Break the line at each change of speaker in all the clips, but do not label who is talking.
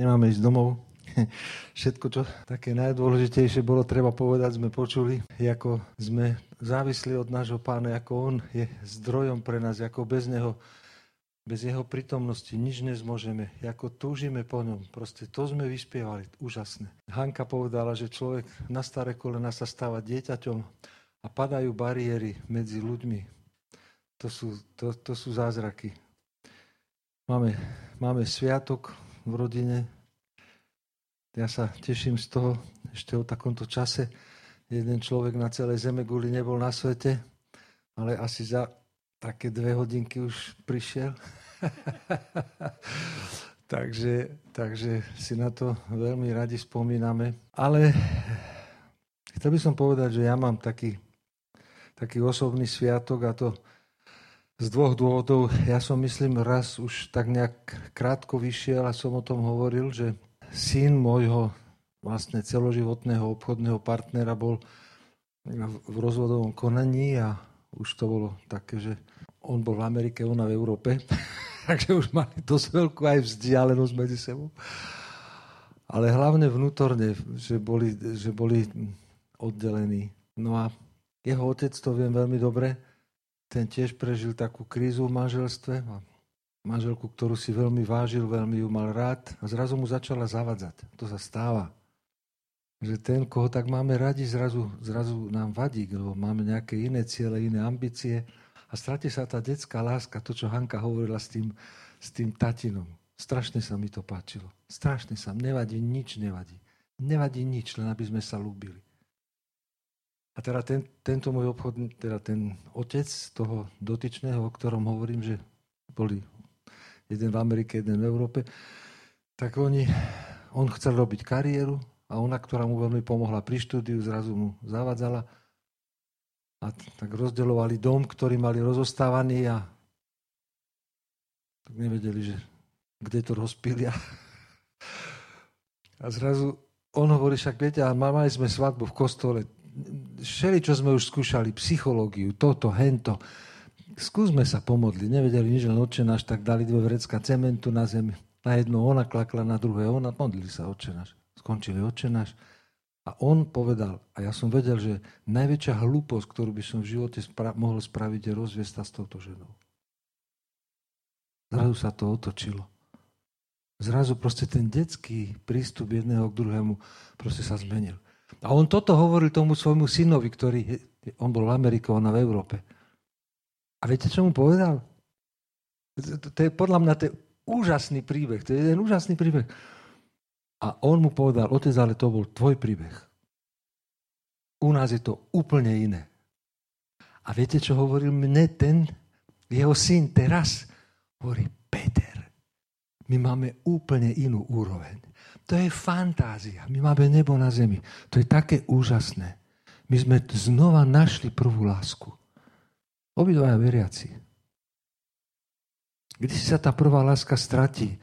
nemáme ísť domov. Všetko, čo také najdôležitejšie bolo treba povedať, sme počuli, ako sme závisli od nášho pána, ako on je zdrojom pre nás, ako bez neho bez jeho prítomnosti nič nezmôžeme. Ako túžime po ňom. Proste to sme vyspievali. Úžasné. Hanka povedala, že človek na staré kolena sa stáva dieťaťom a padajú bariéry medzi ľuďmi. To sú, to, to sú zázraky. Máme, máme sviatok v rodine. Ja sa teším z toho, ešte o takomto čase. Jeden človek na celej zeme guli nebol na svete, ale asi za také dve hodinky už prišiel. takže, takže si na to veľmi radi spomíname. Ale chcel by som povedať, že ja mám taký, taký osobný sviatok a to z dvoch dôvodov. Ja som, myslím, raz už tak nejak krátko vyšiel a som o tom hovoril, že syn môjho vlastne celoživotného obchodného partnera bol v rozvodovom konaní a už to bolo také, že on bol v Amerike, ona v Európe, takže už mali dosť veľkú aj vzdialenosť medzi sebou. Ale hlavne vnútorne, že boli, že boli oddelení. No a jeho otec, to viem veľmi dobre, ten tiež prežil takú krízu v manželstve. Manželku, ktorú si veľmi vážil, veľmi ju mal rád a zrazu mu začala zavadzať. To sa stáva. Že ten, koho tak máme radi, zrazu, zrazu nám vadí, lebo máme nejaké iné ciele, iné ambície a stratí sa tá detská láska, to, čo Hanka hovorila s tým, s tým tatinom. Strašne sa mi to páčilo. Strašne sa. Nevadí, nič nevadí. Nevadí nič, len aby sme sa ľúbili. A teda ten, tento môj obchodný, teda ten otec toho dotyčného, o ktorom hovorím, že boli jeden v Amerike, jeden v Európe, tak oni, on chcel robiť kariéru a ona, ktorá mu veľmi pomohla pri štúdiu, zrazu mu zavadzala a tak rozdeľovali dom, ktorý mali rozostávaný a tak nevedeli, že kde to rozpília. A zrazu on hovorí, však viete, a mali sme svadbu v kostole, všeli, čo sme už skúšali, psychológiu, toto, hento, skúsme sa pomodliť. Nevedeli nič, len odčenáš, tak dali dve vrecka cementu na zemi. Na jedno ona klakla, na druhé ona, modlili sa odčenáš. Skončili odčenáš. A on povedal, a ja som vedel, že najväčšia hlúposť, ktorú by som v živote spra- mohol spraviť, je rozviesť sa s touto ženou. Zrazu sa to otočilo. Zrazu proste ten detský prístup jedného k druhému proste sa zmenil. A on toto hovoril tomu svojmu synovi, ktorý, on bol v Amerike, ona v Európe. A viete, čo mu povedal? To je podľa mňa to je úžasný príbeh. To je jeden úžasný príbeh. A on mu povedal, otec, ale to bol tvoj príbeh. U nás je to úplne iné. A viete, čo hovoril mne ten, jeho syn teraz? Hovorí, my máme úplne inú úroveň. To je fantázia. My máme nebo na zemi. To je také úžasné. My sme znova našli prvú lásku. Obidvaja veriaci. Kde si sa tá prvá láska stratí?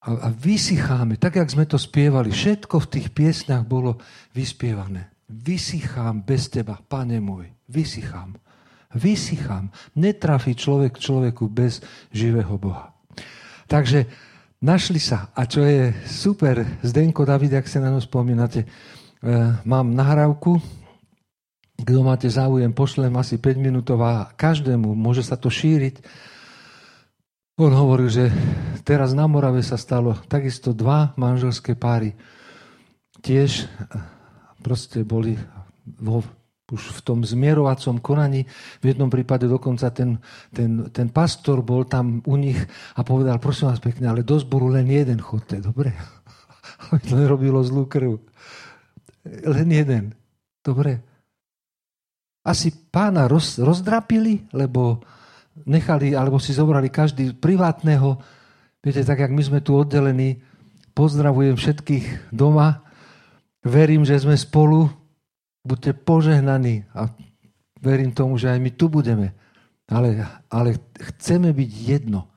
a, a vysycháme, tak, jak sme to spievali. Všetko v tých piesňach bolo vyspievané. Vysychám bez teba, pane môj. Vysychám. Vysychám. Netrafí človek človeku bez živého Boha. Takže našli sa. A čo je super, Zdenko David, ak sa na ňo spomínate, e, mám nahrávku, kto máte záujem, pošlem asi 5 minútová každému, môže sa to šíriť on hovoril, že teraz na Morave sa stalo takisto dva manželské páry. Tiež eh, proste boli vo, už v tom zmierovacom konaní. V jednom prípade dokonca ten, ten, ten pastor bol tam u nich a povedal, prosím vás pekne, ale do zboru len jeden chodte, dobre? Aby to nerobilo zlú krv. Len jeden. Dobre. Asi pána roz, rozdrapili, lebo nechali, alebo si zobrali každý privátneho. Viete, tak jak my sme tu oddelení, pozdravujem všetkých doma, verím, že sme spolu, buďte požehnaní a verím tomu, že aj my tu budeme. Ale, ale chceme byť jedno.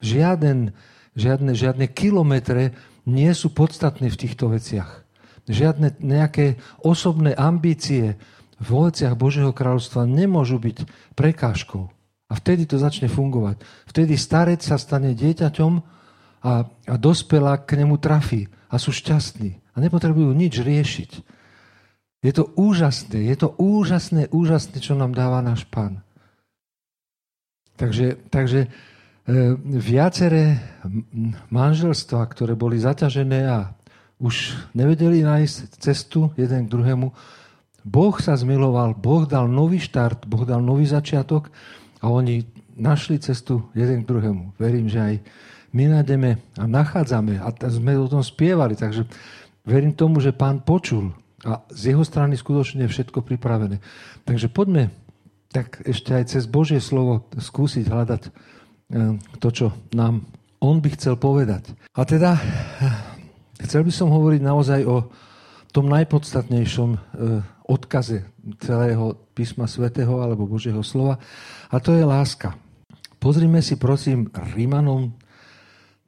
Žiaden, žiadne, žiadne kilometre nie sú podstatné v týchto veciach. Žiadne nejaké osobné ambície v veciach Božieho kráľovstva nemôžu byť prekážkou. A vtedy to začne fungovať. Vtedy starec sa stane dieťaťom a a, dospela k nemu trafí a sú šťastní a nepotrebujú nič riešiť. Je to úžasné, je to úžasné, úžasné, čo nám dáva náš pán. Takže, takže e, viaceré manželstva, ktoré boli zaťažené a už nevedeli nájsť cestu jeden k druhému, Boh sa zmiloval, Boh dal nový štart, Boh dal nový začiatok a oni našli cestu jeden k druhému. Verím, že aj my nájdeme a nachádzame a sme o tom spievali, takže verím tomu, že pán počul a z jeho strany skutočne je všetko pripravené. Takže poďme tak ešte aj cez Božie slovo skúsiť hľadať e, to, čo nám on by chcel povedať. A teda e, chcel by som hovoriť naozaj o tom najpodstatnejšom e, odkaze celého písma svätého alebo Božieho slova a to je láska. Pozrime si prosím Rímanom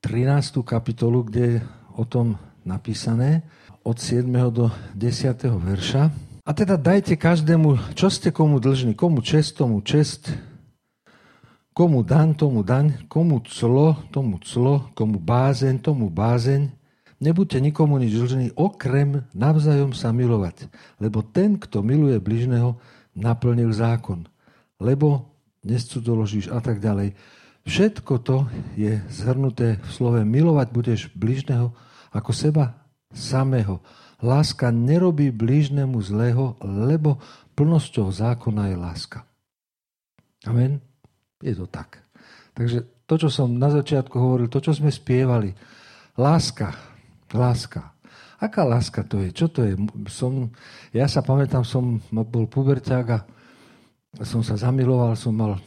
13. kapitolu, kde je o tom napísané od 7. do 10. verša. A teda dajte každému, čo ste komu dlžní, komu čest, tomu čest, komu daň, tomu daň, komu clo, tomu clo, komu bázeň, tomu bázeň. Nebuďte nikomu nič dlžní, okrem navzájom sa milovať, lebo ten, kto miluje bližného, naplnil zákon. Lebo nescudoložíš a tak ďalej. Všetko to je zhrnuté v slove milovať budeš bližného ako seba samého. Láska nerobí blížnemu zlého, lebo plnosťou zákona je láska. Amen? Je to tak. Takže to, čo som na začiatku hovoril, to, čo sme spievali, láska, láska. Aká láska to je? Čo to je? Som, ja sa pamätám, som bol puberťák a som sa zamiloval, som mal,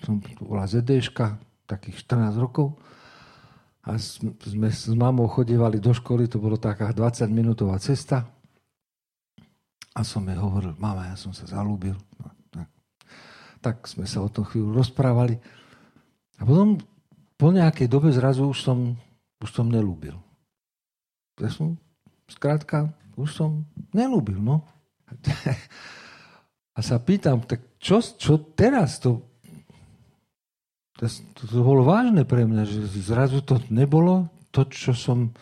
som bola ZDška, takých 14 rokov a sme s mamou chodievali do školy, to bolo taká 20-minútová cesta. A som jej hovoril, mama, ja som sa zalúbil. No, tak, tak sme sa o tom chvíľu rozprávali. A potom po nejakej dobe zrazu už som, už som nelúbil. Ja som, skrátka, už som nelúbil, no. A sa pýtam, tak čo, čo teraz? To to, to bolo vážne pre mňa, že zrazu to nebolo to, čo som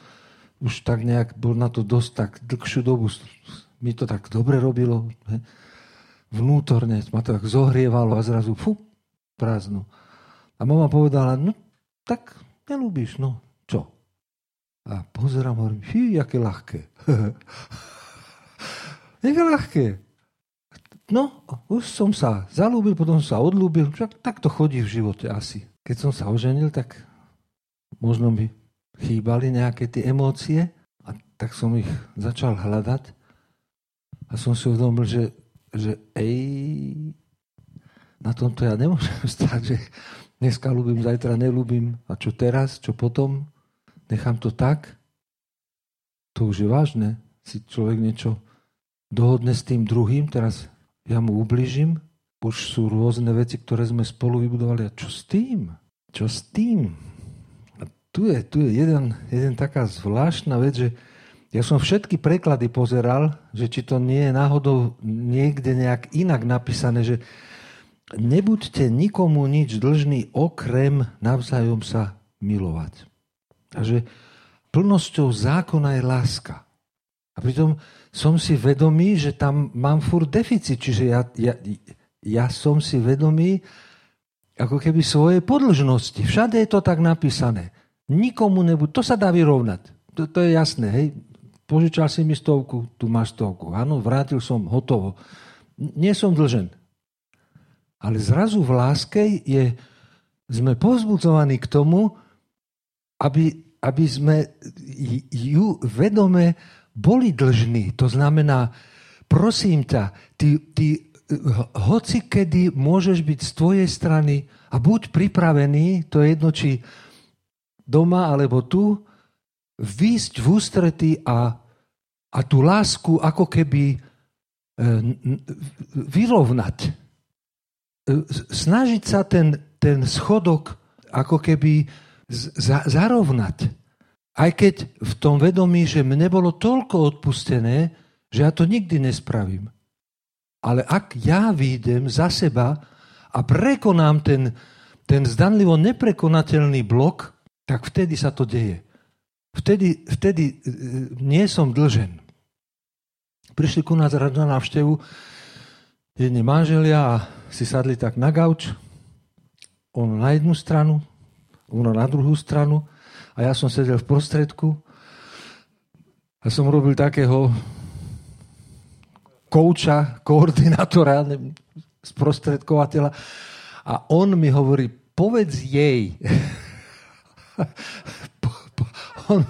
už tak nejak bol na to dosť tak dlhšiu dobu. Mi to tak dobre robilo. He? Vnútorne ma to tak zohrievalo a zrazu fú, prázdno. A mama povedala, no tak nelúbíš, no čo? A pozerám, hovorím, fí, aké ľahké. Jaké ľahké. No, už som sa zalúbil, potom som sa odlúbil. Však tak to chodí v živote asi. Keď som sa oženil, tak možno mi chýbali nejaké tie emócie a tak som ich začal hľadať a som si uvedomil, že, že ej, na tomto ja nemôžem stať, že dneska ľúbim, zajtra nelúbim a čo teraz, čo potom, nechám to tak. To už je vážne, si človek niečo dohodne s tým druhým, teraz ja mu ubližím, už sú rôzne veci, ktoré sme spolu vybudovali. A čo s tým? Čo s tým? A tu je, tu je jeden, jeden taká zvláštna vec, že ja som všetky preklady pozeral, že či to nie je náhodou niekde nejak inak napísané, že nebuďte nikomu nič dlžný, okrem navzájom sa milovať. A že plnosťou zákona je láska. A pritom som si vedomý, že tam mám furt deficit. Čiže ja, ja, ja som si vedomý ako keby svojej podlžnosti. Všade je to tak napísané. Nikomu nebuď. To sa dá vyrovnať. To, to je jasné. Hej. Požičal si mi stovku, tu máš stovku. Áno, vrátil som, hotovo. Nie som dlžen. Ale zrazu v láske je, sme povzbudzovaní k tomu, aby, aby sme ju vedome boli dlžní. To znamená, prosím ťa, ty, ty hoci kedy môžeš byť z tvojej strany a buď pripravený, to je jedno, či doma alebo tu, výjsť v ústretí a, a tú lásku ako keby e, vyrovnať. E, snažiť sa ten, ten schodok ako keby zarovnať. Aj keď v tom vedomí, že mne bolo toľko odpustené, že ja to nikdy nespravím. Ale ak ja výjdem za seba a prekonám ten, ten zdanlivo neprekonateľný blok, tak vtedy sa to deje. Vtedy, vtedy e, nie som dlžen. Prišli ku nás na návštevu jedni manželia a si sadli tak na gauč, on na jednu stranu, ono na druhú stranu a ja som sedel v prostredku a som robil takého kouča, koordinátora, sprostredkovateľa a on mi hovorí, povedz jej. on,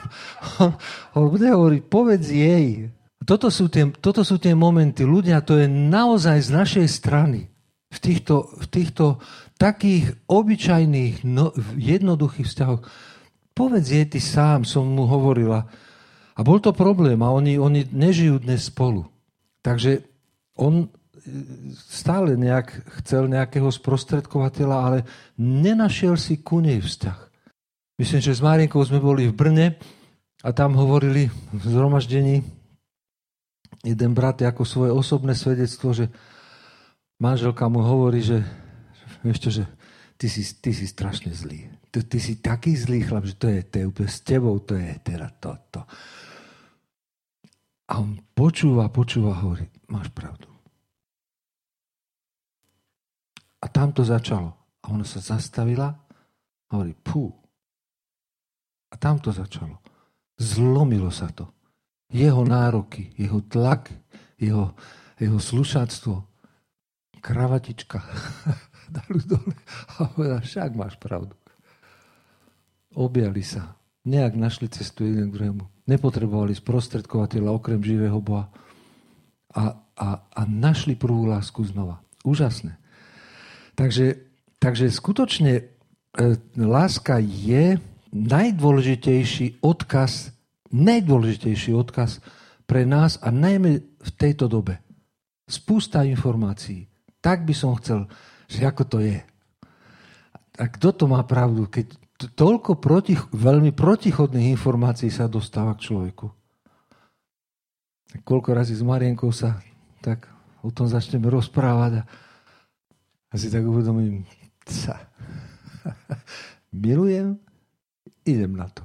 on, on bude hovoriť, povedz jej. Toto sú, tie, toto sú tie momenty. Ľudia, to je naozaj z našej strany. V týchto, v týchto takých obyčajných, no, jednoduchých vzťahoch. Povedz jej ty sám, som mu hovorila. A bol to problém a oni, oni nežijú dnes spolu. Takže on stále nejak chcel nejakého sprostredkovateľa, ale nenašiel si ku nej vzťah. Myslím, že s Márinkou sme boli v Brne a tam hovorili v zhromaždení jeden brat ako svoje osobné svedectvo, že manželka mu hovorí, že čo, že ty si, ty si strašne zlý. Ty, ty si taký zlý chlap, že to je, to je úplne s tebou, to je teda toto. A on počúva, počúva, hovorí, máš pravdu. A tam to začalo. A ona sa zastavila a hovorí, pú. A tam to začalo. Zlomilo sa to. Jeho nároky, jeho tlak, jeho, jeho slušáctvo, kravatička, dali dole. A povedal, však máš pravdu. Objali sa. Nejak našli cestu jeden k druhému. Nepotrebovali sprostredkovateľa okrem živého Boha. A, a, a našli prvú lásku znova. Úžasné. Takže, takže skutočne e, láska je najdôležitejší odkaz, najdôležitejší odkaz pre nás a najmä v tejto dobe. Spústa informácií. Tak by som chcel, že ako to je. A kto to má pravdu, keď toľko proti, veľmi protichodných informácií sa dostáva k človeku? Koľko razy s Marienkou sa tak o tom začneme rozprávať a a si tak uvedomím, sa, milujem, idem na to.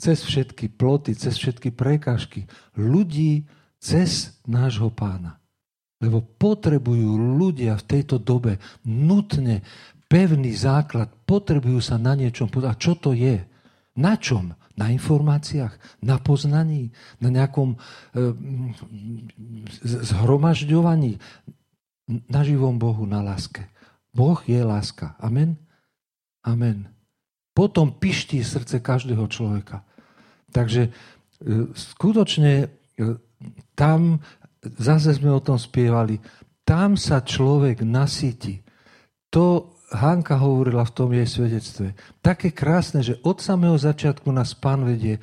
Cez všetky ploty, cez všetky prekážky, ľudí cez nášho pána. Lebo potrebujú ľudia v tejto dobe nutne pevný základ, potrebujú sa na niečom. A čo to je? Na čom? Na informáciách, na poznaní, na nejakom e, zhromažďovaní, na živom Bohu, na láske. Boh je láska. Amen? Amen. Potom piští srdce každého človeka. Takže e, skutočne e, tam, zase sme o tom spievali, tam sa človek nasíti. To Hanka hovorila v tom jej svedectve. Také krásne, že od samého začiatku nás pán vedie,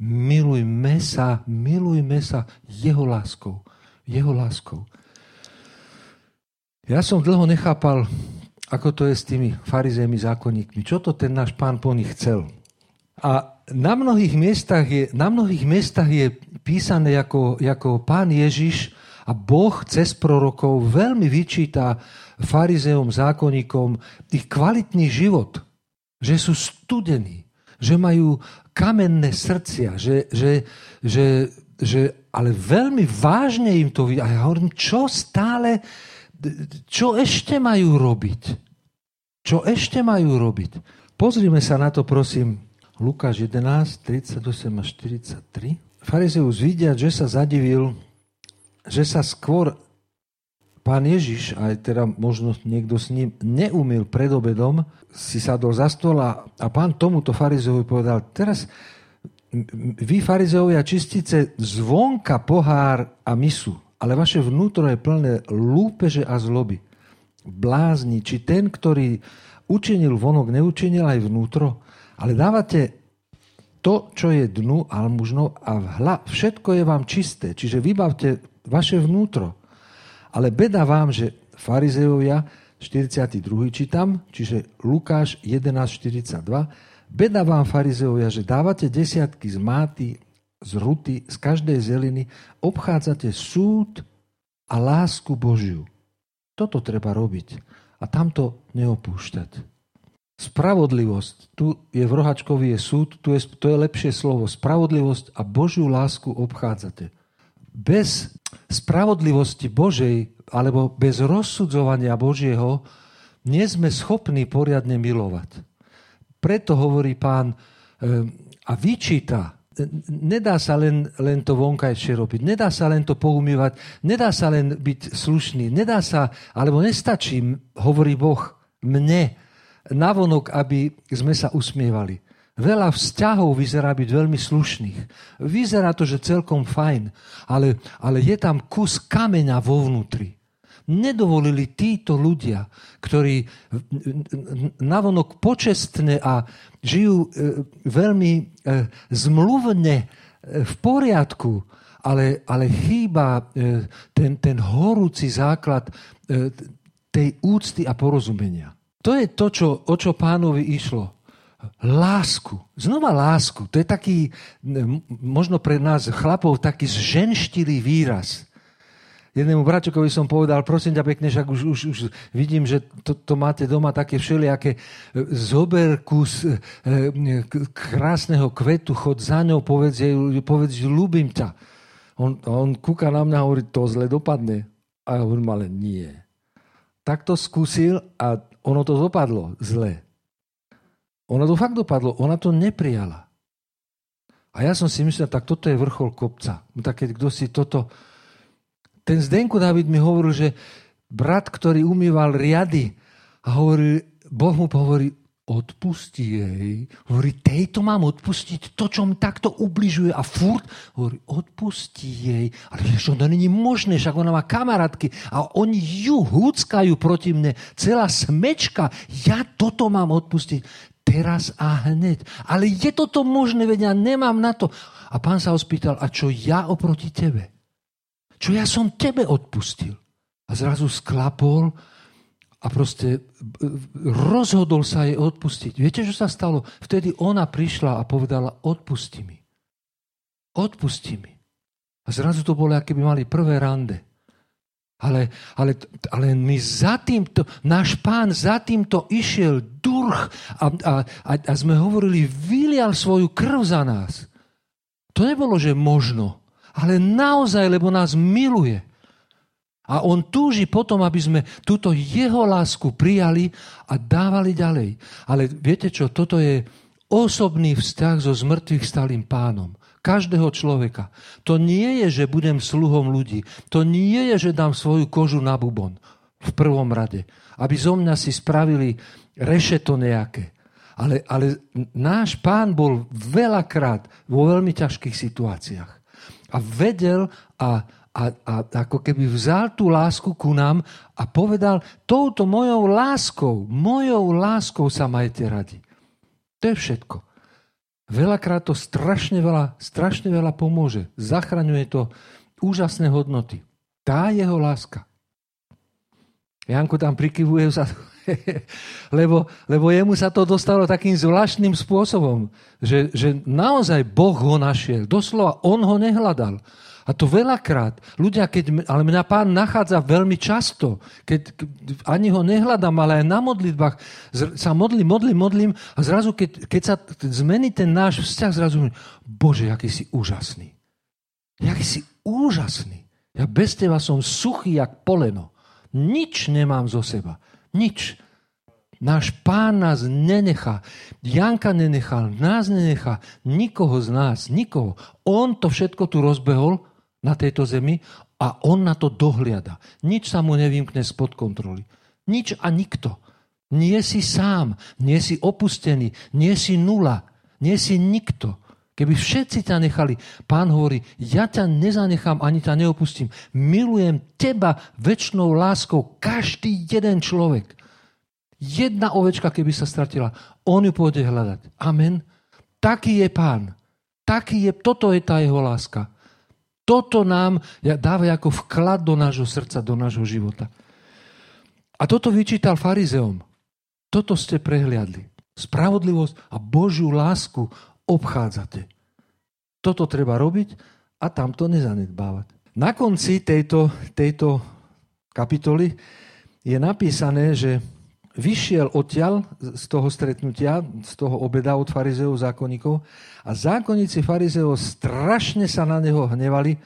milujme sa, milujme sa jeho láskou. Jeho láskou. Ja som dlho nechápal, ako to je s tými farizejmi, zákonníkmi. Čo to ten náš pán po nich chcel? A na mnohých miestach je, na mnohých miestach je písané ako, ako pán Ježiš a Boh cez prorokov veľmi vyčíta farizeom, zákonníkom ich kvalitný život. Že sú studení, že majú kamenné srdcia, že, že, že, že ale veľmi vážne im to vidí. A ja hovorím, čo stále čo ešte majú robiť? Čo ešte majú robiť? Pozrime sa na to, prosím, Lukáš 11, 38 a 43. Farizeus vidia, že sa zadivil, že sa skôr pán Ježiš, aj teda možno niekto s ním, neumil pred obedom, si sadol za stôl a, pán tomuto farizeovi povedal, teraz vy farizeovia čistíte zvonka pohár a misu, ale vaše vnútro je plné lúpeže a zloby. Blázni, či ten, ktorý učinil vonok, neučinil aj vnútro, ale dávate to, čo je dnu almužnou a hla, všetko je vám čisté, čiže vybavte vaše vnútro. Ale beda vám, že farizejovia, 42. čítam, čiže Lukáš 11.42, beda vám farizejovia, že dávate desiatky z máty, z ruty, z každej zeliny, obchádzate súd a lásku Božiu. Toto treba robiť a tamto neopúšťať. Spravodlivosť. Tu je v rohačkovi je súd, tu je, to je lepšie slovo. Spravodlivosť a Božiu lásku obchádzate. Bez spravodlivosti Božej alebo bez rozsudzovania Božieho nie sme schopní poriadne milovať. Preto hovorí pán eh, a vyčíta, nedá sa len, len to vonkajšie robiť, nedá sa len to poumývať, nedá sa len byť slušný, nedá sa, alebo nestačí, hovorí Boh, mne, navonok, aby sme sa usmievali. Veľa vzťahov vyzerá byť veľmi slušných. Vyzerá to, že celkom fajn, ale, ale je tam kus kameňa vo vnútri. Nedovolili títo ľudia, ktorí navonok počestne a žijú e, veľmi e, zmluvne e, v poriadku, ale, ale chýba ten, ten horúci základ tej úcty a porozumenia. To je to, čo, o čo pánovi išlo. Lásku. Znova lásku. To je taký, možno pre nás chlapov, taký zženštilý výraz. Jednému bračokovi som povedal, prosím ťa pekne, však už, už, už vidím, že to, to máte doma také všelijaké. Zober kus e, krásneho kvetu, chod za ňou, povedz povedz, ľúbim ťa. On, on kúka na mňa a hovorí, to zle dopadne. A ja hovorím, ale nie. Tak to skúsil a ono to dopadlo zle. Ono to fakt dopadlo, ona to neprijala. A ja som si myslel, tak toto je vrchol kopca. Tak keď kto si toto... Ten Zdenku David mi hovoril, že brat, ktorý umýval riady a hovorí, Boh mu hovorí, odpusti jej. Hovorí, tejto mám odpustiť to, čo mi takto ubližuje. A furt hovorí, odpusti jej. Ale vieš, to není možné, však ona má kamarátky a oni ju húckajú proti mne. Celá smečka. Ja toto mám odpustiť. Teraz a hneď. Ale je toto možné, veď ja nemám na to. A pán sa ho spýtal, a čo ja oproti tebe? Čo ja som tebe odpustil? A zrazu sklapol a proste rozhodol sa jej odpustiť. Viete, čo sa stalo? Vtedy ona prišla a povedala, odpusti mi. Odpusti mi. A zrazu to bolo, aké by mali prvé rande. Ale, ale, ale my za týmto, náš pán za týmto išiel durch a, a, a, a sme hovorili, vylial svoju krv za nás. To nebolo, že možno, ale naozaj, lebo nás miluje. A on túži potom, aby sme túto jeho lásku prijali a dávali ďalej. Ale viete čo, toto je osobný vzťah so zmrtvých stalým pánom. Každého človeka. To nie je, že budem sluhom ľudí. To nie je, že dám svoju kožu na bubon v prvom rade. Aby zo mňa si spravili rešeto nejaké. Ale, ale náš pán bol veľakrát vo veľmi ťažkých situáciách. A vedel a, a, a ako keby vzal tú lásku ku nám a povedal, touto mojou láskou, mojou láskou sa majte radi. To je všetko. Veľakrát to strašne veľa, strašne veľa pomôže. Zachraňuje to úžasné hodnoty. Tá jeho láska. Janko tam prikyvuje sa, lebo, lebo jemu sa to dostalo takým zvláštnym spôsobom, že, že naozaj Boh ho našiel. Doslova on ho nehľadal. A to veľakrát. Ľudia, keď, ale mňa pán nachádza veľmi často, keď ani ho nehľadám, ale aj na modlitbách sa modlím, modlím, modlím a zrazu, keď, keď sa zmení ten náš vzťah, zrazu mi, Bože, aký si úžasný. Jaký si úžasný. Ja bez teba som suchý jak poleno. Nič nemám zo seba. Nič. Náš pán nás nenechá. Janka nenechal, nás nenechá. Nikoho z nás, nikoho. On to všetko tu rozbehol na tejto zemi a on na to dohliada. Nič sa mu nevymkne spod kontroly. Nič a nikto. Nie si sám, nie si opustený, nie si nula, nie si nikto. Keby všetci ťa nechali, pán hovorí, ja ťa nezanechám, ani ťa neopustím. Milujem teba väčšnou láskou, každý jeden človek. Jedna ovečka, keby sa stratila, on ju pôjde hľadať. Amen. Taký je pán. Taký je, toto je tá jeho láska. Toto nám dáva ako vklad do nášho srdca, do nášho života. A toto vyčítal farizeom. Toto ste prehliadli. Spravodlivosť a Božiu lásku obchádzate. Toto treba robiť a tamto nezanedbávať. Na konci tejto, tejto kapitoly je napísané, že vyšiel odtiaľ z toho stretnutia, z toho obeda od farizeov zákonníkov a zákonníci farizeov strašne sa na neho hnevali,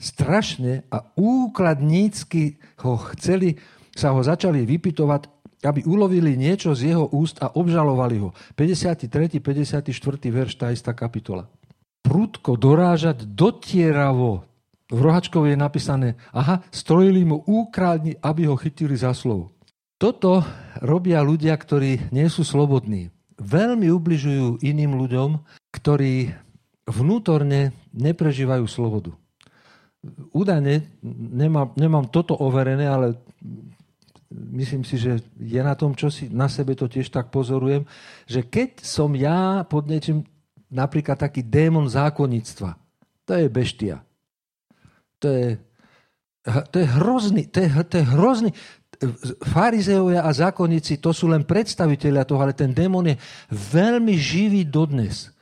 strašne a úkladnícky ho chceli, sa ho začali vypitovať, aby ulovili niečo z jeho úst a obžalovali ho. 53. 54. verš, tá istá kapitola. Prudko dorážať dotieravo. V rohačkovi je napísané, aha, strojili mu úkradni, aby ho chytili za slovo. Toto robia ľudia, ktorí nie sú slobodní. Veľmi ubližujú iným ľuďom, ktorí vnútorne neprežívajú slobodu. Údajne nemám, nemám toto overené, ale myslím si, že je na tom, čo si na sebe to tiež tak pozorujem, že keď som ja pod niečím, napríklad taký démon zákonníctva, to je beštia. To je, to je hrozný, to je, to je hrozný, farizeovia a zákonníci to sú len predstaviteľia toho, ale ten démon je veľmi živý dodnes.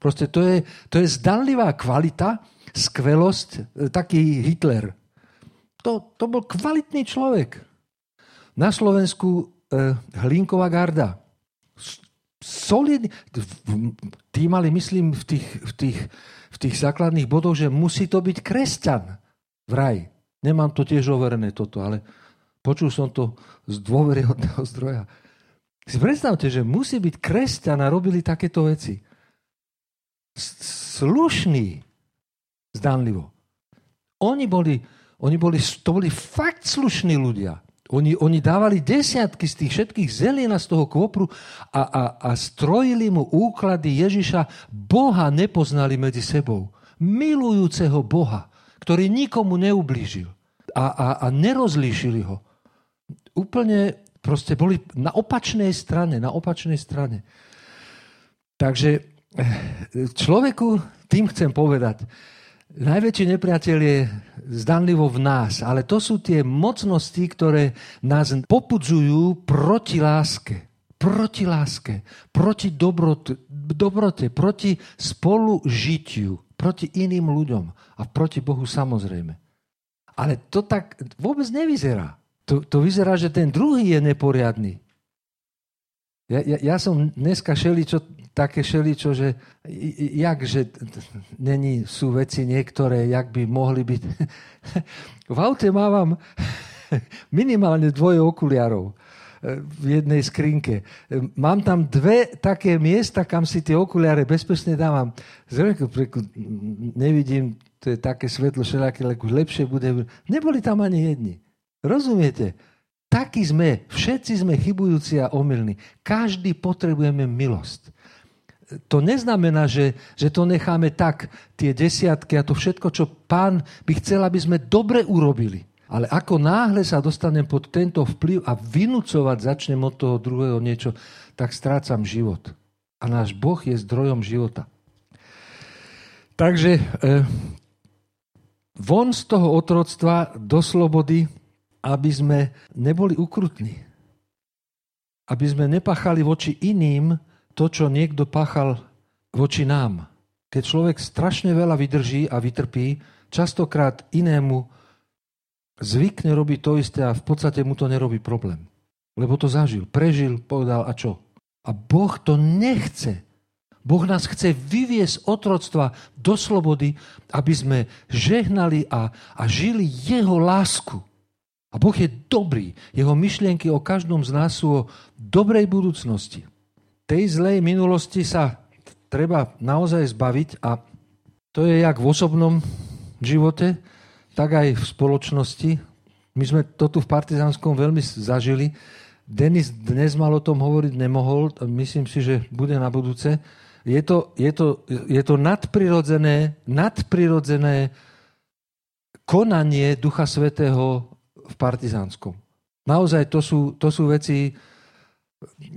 Proste to je, to je zdanlivá kvalita, skvelosť, e, taký Hitler. To, to bol kvalitný človek. Na Slovensku eh, Hlinková garda. Solidný. Tí mali, myslím, v tých, v, tých, v tých základných bodoch, že musí to byť kresťan vraj. Nemám to tiež overené toto, ale Počul som to z dôveryhodného zdroja. Si predstavte, že musí byť kresťan a robili takéto veci. Slušný, zdanlivo. Oni boli, oni boli, to boli fakt slušní ľudia. Oni, oni dávali desiatky z tých všetkých zelina z toho kvopru a, a, a strojili mu úklady Ježiša. Boha nepoznali medzi sebou. Milujúceho Boha, ktorý nikomu neublížil. A, a, a nerozlíšili ho úplne proste boli na opačnej strane, na opačnej strane. Takže eh, človeku, tým chcem povedať, najväčší nepriateľ je zdanlivo v nás, ale to sú tie mocnosti, ktoré nás popudzujú proti láske. Proti láske, proti dobrote, dobrote proti spolužitiu, proti iným ľuďom a proti Bohu samozrejme. Ale to tak vôbec nevyzerá to, to vyzerá, že ten druhý je neporiadný. Ja, ja, ja som dneska šeličo, také šeličo, že jak, že není, sú veci niektoré, jak by mohli byť. v aute mávam minimálne dvoje okuliarov eh, v jednej skrinke. Mám tam dve také miesta, kam si tie okuliare bezpečne dávam. Zrejme, nevidím, to je také svetlo všelaké, lepšie bude. Neboli tam ani jedni. Rozumiete? Takí sme, všetci sme chybujúci a omylní. Každý potrebujeme milosť. To neznamená, že, že to necháme tak, tie desiatky a to všetko, čo pán by chcel, aby sme dobre urobili. Ale ako náhle sa dostanem pod tento vplyv a vynúcovať začnem od toho druhého niečo, tak strácam život. A náš Boh je zdrojom života. Takže eh, von z toho otroctva do slobody aby sme neboli ukrutní. Aby sme nepáchali voči iným to, čo niekto páchal voči nám. Keď človek strašne veľa vydrží a vytrpí, častokrát inému zvykne robiť to isté a v podstate mu to nerobí problém. Lebo to zažil, prežil, povedal a čo? A Boh to nechce. Boh nás chce vyviesť otroctva do slobody, aby sme žehnali a, a žili Jeho lásku. A Boh je dobrý. Jeho myšlienky o každom z nás sú o dobrej budúcnosti. Tej zlej minulosti sa treba naozaj zbaviť a to je jak v osobnom živote, tak aj v spoločnosti. My sme to tu v Partizánskom veľmi zažili. Denis dnes mal o tom hovoriť nemohol, myslím si, že bude na budúce. Je to, je to, je to nadprirodzené, nadprirodzené konanie Ducha Svetého v Partizánskom. Naozaj to sú, to sú veci,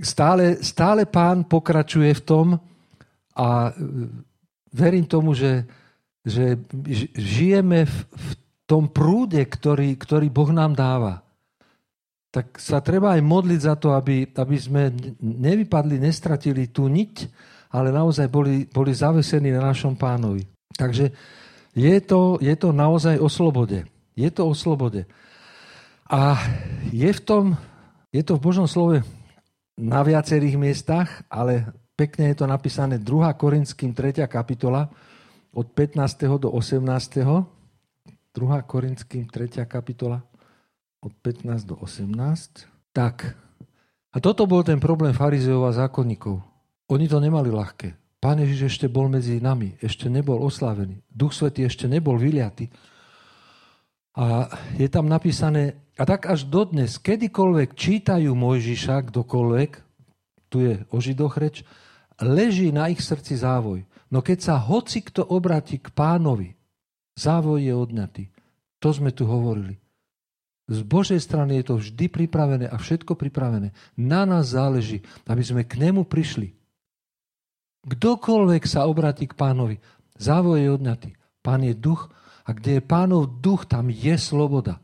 stále, stále pán pokračuje v tom a verím tomu, že, že žijeme v, v tom prúde, ktorý, ktorý Boh nám dáva. Tak sa treba aj modliť za to, aby, aby sme nevypadli, nestratili tú niť, ale naozaj boli, boli zavesení na našom pánovi. Takže je to, je to naozaj o slobode. Je to o slobode. A je v tom, je to v Božom slove na viacerých miestach, ale pekne je to napísané 2. Korinským 3. kapitola od 15. do 18. 2. Korinským 3. kapitola od 15 do 18. Tak. A toto bol ten problém farizeov a zákonníkov. Oni to nemali ľahké. Pán Ježiš ešte bol medzi nami, ešte nebol oslávený. Duch Svetý ešte nebol vyliatý. A je tam napísané, a tak až dodnes, kedykoľvek čítajú Mojžiša, kdokoľvek, tu je o Židoch reč, leží na ich srdci závoj. No keď sa hoci kto obráti k pánovi, závoj je odňatý. To sme tu hovorili. Z Božej strany je to vždy pripravené a všetko pripravené. Na nás záleží, aby sme k nemu prišli. Kdokoľvek sa obráti k pánovi, závoj je odňatý. Pán je duch a kde je pánov duch, tam je sloboda.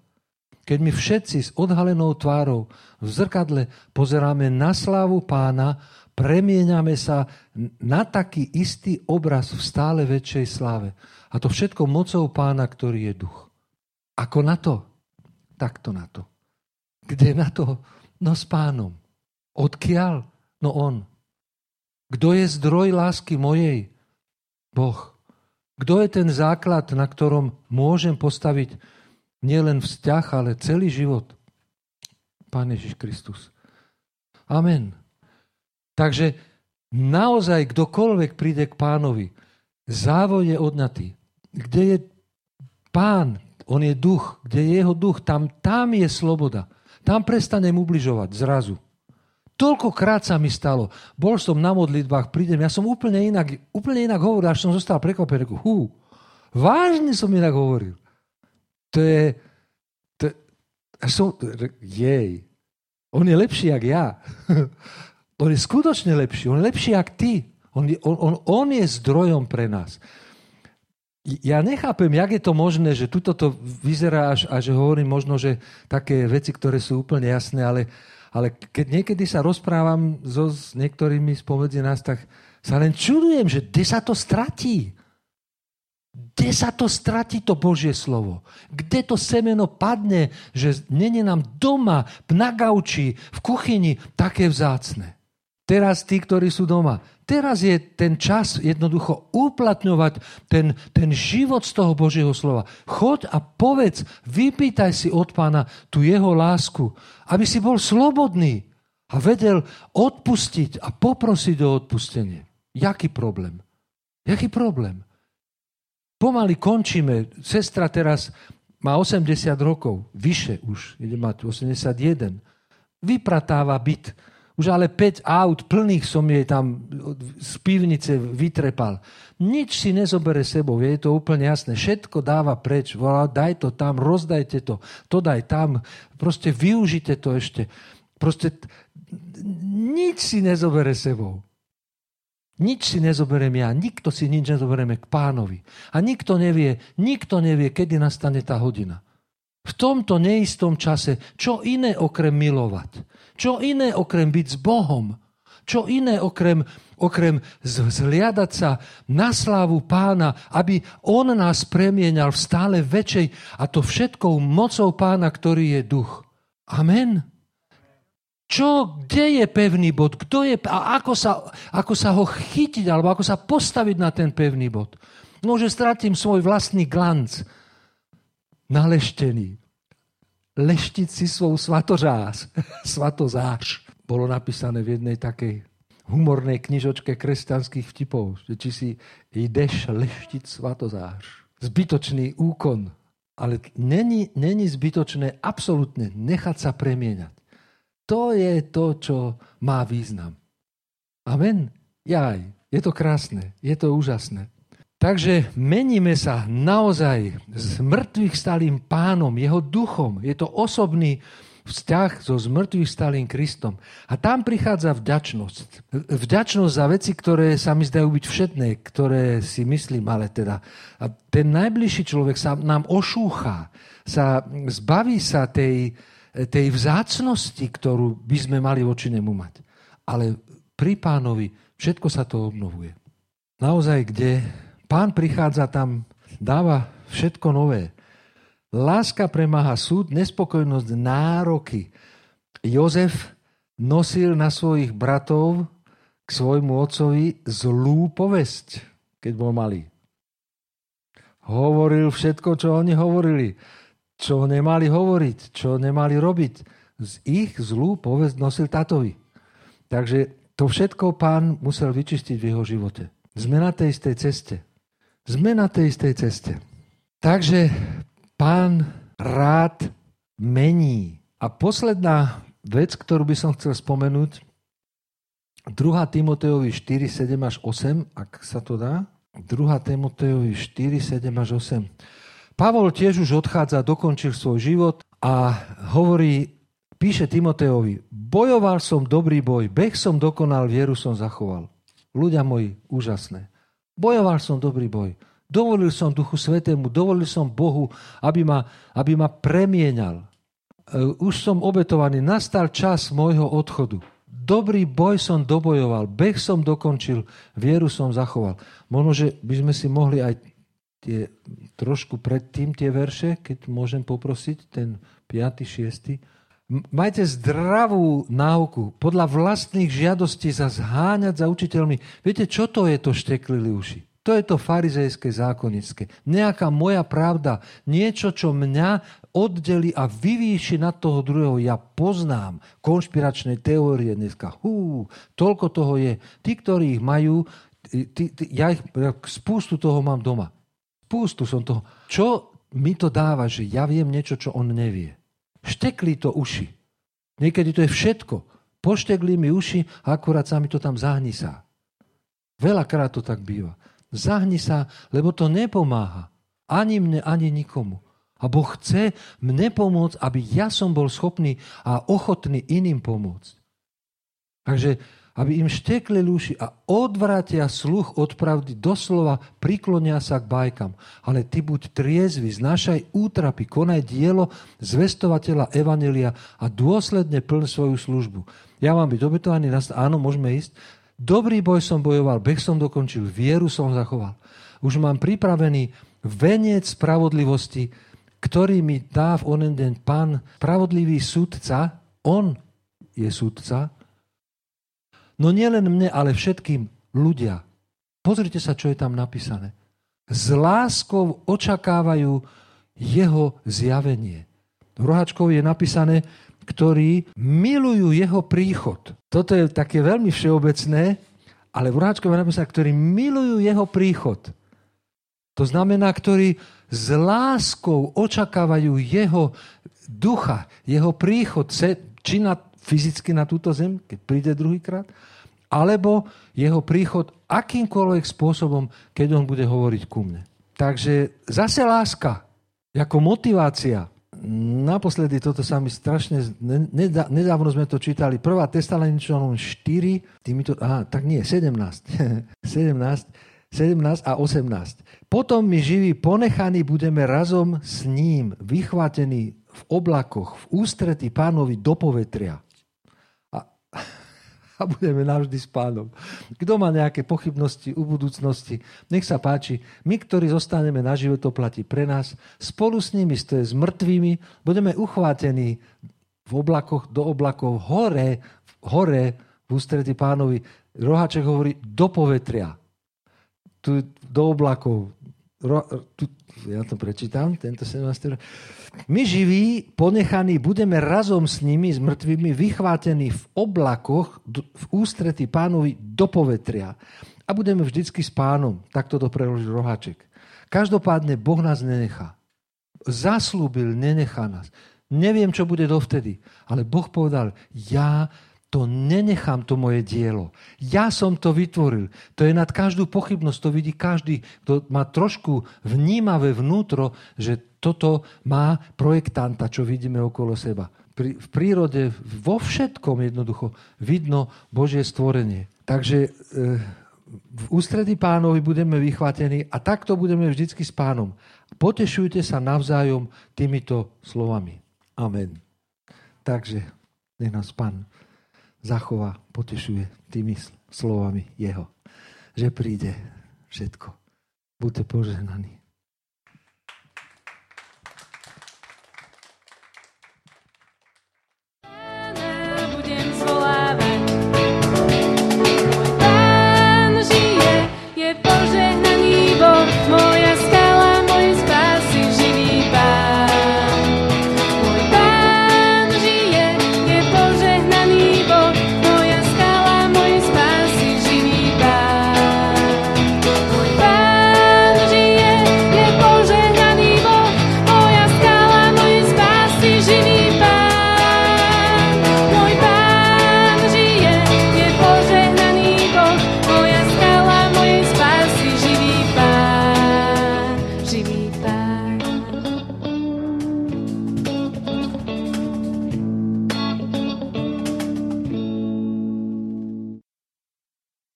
Keď my všetci s odhalenou tvárou v zrkadle pozeráme na slávu pána, premieňame sa na taký istý obraz v stále väčšej sláve. A to všetko mocou pána, ktorý je duch. Ako na to? Takto na to. Kde na to? No s pánom. Odkiaľ? No on. Kto je zdroj lásky mojej? Boh. Kto je ten základ, na ktorom môžem postaviť nielen vzťah, ale celý život? Pán Ježiš Kristus. Amen. Takže naozaj kdokoľvek príde k pánovi, závoj je odnatý. Kde je pán, on je duch, kde je jeho duch, tam, tam je sloboda. Tam prestanem ubližovať zrazu. Toľkokrát sa mi stalo. Bol som na modlitbách, prídem, ja som úplne inak, úplne inak hovoril, až som zostal prekvapený. Hú, vážne som inak hovoril. To je, to, som, jej, on je lepší, jak ja. On je skutočne lepší. On je lepší, jak ty. On je, on, on, on je zdrojom pre nás. Ja nechápem, jak je to možné, že tuto to vyzerá až, a že hovorím možno, že také veci, ktoré sú úplne jasné, ale, ale keď niekedy sa rozprávam so, s niektorými spomedzi nás, tak sa len čudujem, že kde sa to stratí. Kde sa to stratí to Božie slovo? Kde to semeno padne, že není nám doma, na gauči, v kuchyni také vzácne? Teraz tí, ktorí sú doma. Teraz je ten čas jednoducho uplatňovať ten, ten život z toho Božieho slova. Choď a povedz, vypýtaj si od pána tú jeho lásku, aby si bol slobodný a vedel odpustiť a poprosiť o odpustenie. Jaký problém? Jaký problém? Pomaly končíme. Sestra teraz má 80 rokov, vyše už, ide mať 81. Vypratáva byt už ale 5 aut plných som jej tam z pivnice vytrepal. Nič si nezobere sebou, je to úplne jasné. Všetko dáva preč. Volá, daj to tam, rozdajte to, to daj tam. Proste využite to ešte. Proste nič si nezobere sebou. Nič si nezoberiem ja, nikto si nič nezoberieme k pánovi. A nikto nevie, nikto nevie, kedy nastane tá hodina. V tomto neistom čase, čo iné okrem milovať? Čo iné okrem byť s Bohom? Čo iné okrem, okrem zliadať sa na slávu pána, aby on nás premienal v stále väčšej a to všetkou mocou pána, ktorý je duch. Amen. Čo, kde je pevný bod? Kto je, a ako sa, ako sa ho chytiť, alebo ako sa postaviť na ten pevný bod? No, že stratím svoj vlastný glanc, naleštený leštiť si svoj svatozář. svatozář. Bolo napísané v jednej takej humornej knižočke kresťanských vtipov, že či si ideš leštiť svatozář. Zbytočný úkon. Ale není, není zbytočné absolútne nechať sa premieňať. To je to, čo má význam. Amen. Jaj, je to krásne, je to úžasné. Takže meníme sa naozaj s mŕtvych stalým pánom, jeho duchom. Je to osobný vzťah so zmrtvých stalým Kristom. A tam prichádza vďačnosť. Vďačnosť za veci, ktoré sa mi zdajú byť všetné, ktoré si myslím, ale teda a ten najbližší človek sa nám ošúcha, sa zbaví sa tej, tej vzácnosti, ktorú by sme mali voči nemu mať. Ale pri pánovi všetko sa to obnovuje. Naozaj, kde Pán prichádza tam, dáva všetko nové. Láska premáha súd, nespokojnosť, nároky. Jozef nosil na svojich bratov k svojmu otcovi zlú povesť, keď bol malý. Hovoril všetko, čo oni hovorili, čo nemali hovoriť, čo nemali robiť. Z ich zlú povesť nosil tatovi. Takže to všetko pán musel vyčistiť v jeho živote. Sme na tej istej ceste. Sme na tej istej ceste. Takže pán rád mení. A posledná vec, ktorú by som chcel spomenúť, 2. Timotejovi 4, 7 až 8, ak sa to dá. 2. Timotejovi 4, 7 až 8. Pavol tiež už odchádza, dokončil svoj život a hovorí, píše Timotejovi, bojoval som dobrý boj, beh som dokonal, vieru som zachoval. Ľudia moji, úžasné. Bojoval som dobrý boj. Dovolil som Duchu Svetému, dovolil som Bohu, aby ma, aby ma premienal. E, už som obetovaný, nastal čas môjho odchodu. Dobrý boj som dobojoval, beh som dokončil, vieru som zachoval. Možno, že by sme si mohli aj tie, trošku predtým tie verše, keď môžem poprosiť, ten 5. 6. Majte zdravú náuku, podľa vlastných žiadostí sa zháňať za učiteľmi. Viete, čo to je to šteklili uši? To je to farizejské zákonické. Nejaká moja pravda, niečo, čo mňa oddeli a vyvýši na toho druhého. Ja poznám konšpiračné teórie dneska. Hú, toľko toho je. Tí, ktorí ich majú, tí, tí, ja ich, spústu toho mám doma. Spústu som toho. Čo mi to dáva, že ja viem niečo, čo on nevie? Štekli to uši. Niekedy to je všetko. Poštekli mi uši a akurát sa mi to tam zahnisá. Veľakrát to tak býva. Zahni sa, lebo to nepomáha. Ani mne, ani nikomu. A Boh chce mne pomôcť, aby ja som bol schopný a ochotný iným pomôcť. Takže aby im štekli lúši a odvratia sluch od pravdy, doslova priklonia sa k bajkam. Ale ty buď triezvy, znašaj útrapy, konaj dielo zvestovateľa Evanelia a dôsledne plň svoju službu. Ja mám byť obetovaný, áno, môžeme ísť, Dobrý boj som bojoval, beh som dokončil, vieru som zachoval. Už mám pripravený veniec spravodlivosti, ktorý mi dá v onen deň pán spravodlivý sudca. On je sudca. No nielen mne, ale všetkým ľudia. Pozrite sa, čo je tam napísané. S láskou očakávajú jeho zjavenie. V rohačkov je napísané, ktorí milujú jeho príchod. Toto je také veľmi všeobecné, ale v Ruháčkove napísané, ktorí milujú jeho príchod. To znamená, ktorí s láskou očakávajú jeho ducha, jeho príchod, či na, fyzicky na túto zem, keď príde druhýkrát, alebo jeho príchod akýmkoľvek spôsobom, keď on bude hovoriť ku mne. Takže zase láska, ako motivácia, naposledy toto sa mi strašne... Nedávno sme to čítali. Prvá Testaloničanom 4, týmito, aha, tak nie, 17. 17, 17 a 18. Potom my živí ponechaní budeme razom s ním, vychvátení v oblakoch, v ústretí pánovi do povetria a budeme navždy s pánom. Kto má nejaké pochybnosti u budúcnosti, nech sa páči. My, ktorí zostaneme na život, to platí pre nás. Spolu s nimi, to je s mŕtvými, budeme uchvátení v oblakoch, do oblakov, hore, hore v ústretí pánovi. Rohaček hovorí do povetria. Tu do oblakov. Ro, tu, ja to prečítam, tento 17. My živí, ponechaní, budeme razom s nimi, s mŕtvými, vychvátení v oblakoch, v ústrety pánovi do povetria. A budeme vždycky s pánom. Takto to preložil Roháček. Každopádne Boh nás nenechá. Zaslúbil, nenechá nás. Neviem, čo bude dovtedy, ale Boh povedal, ja to nenechám, to moje dielo. Ja som to vytvoril. To je nad každú pochybnosť, to vidí každý, kto má trošku vnímavé vnútro, že toto má projektanta, čo vidíme okolo seba. Pri, v prírode, vo všetkom jednoducho vidno Božie stvorenie. Takže e, v ústredí pánovi budeme vychvátení a takto budeme vždycky s pánom. Potešujte sa navzájom týmito slovami. Amen. Takže nech nás pán zachová, potešuje tými slovami jeho, že príde všetko. Buďte požehnaní.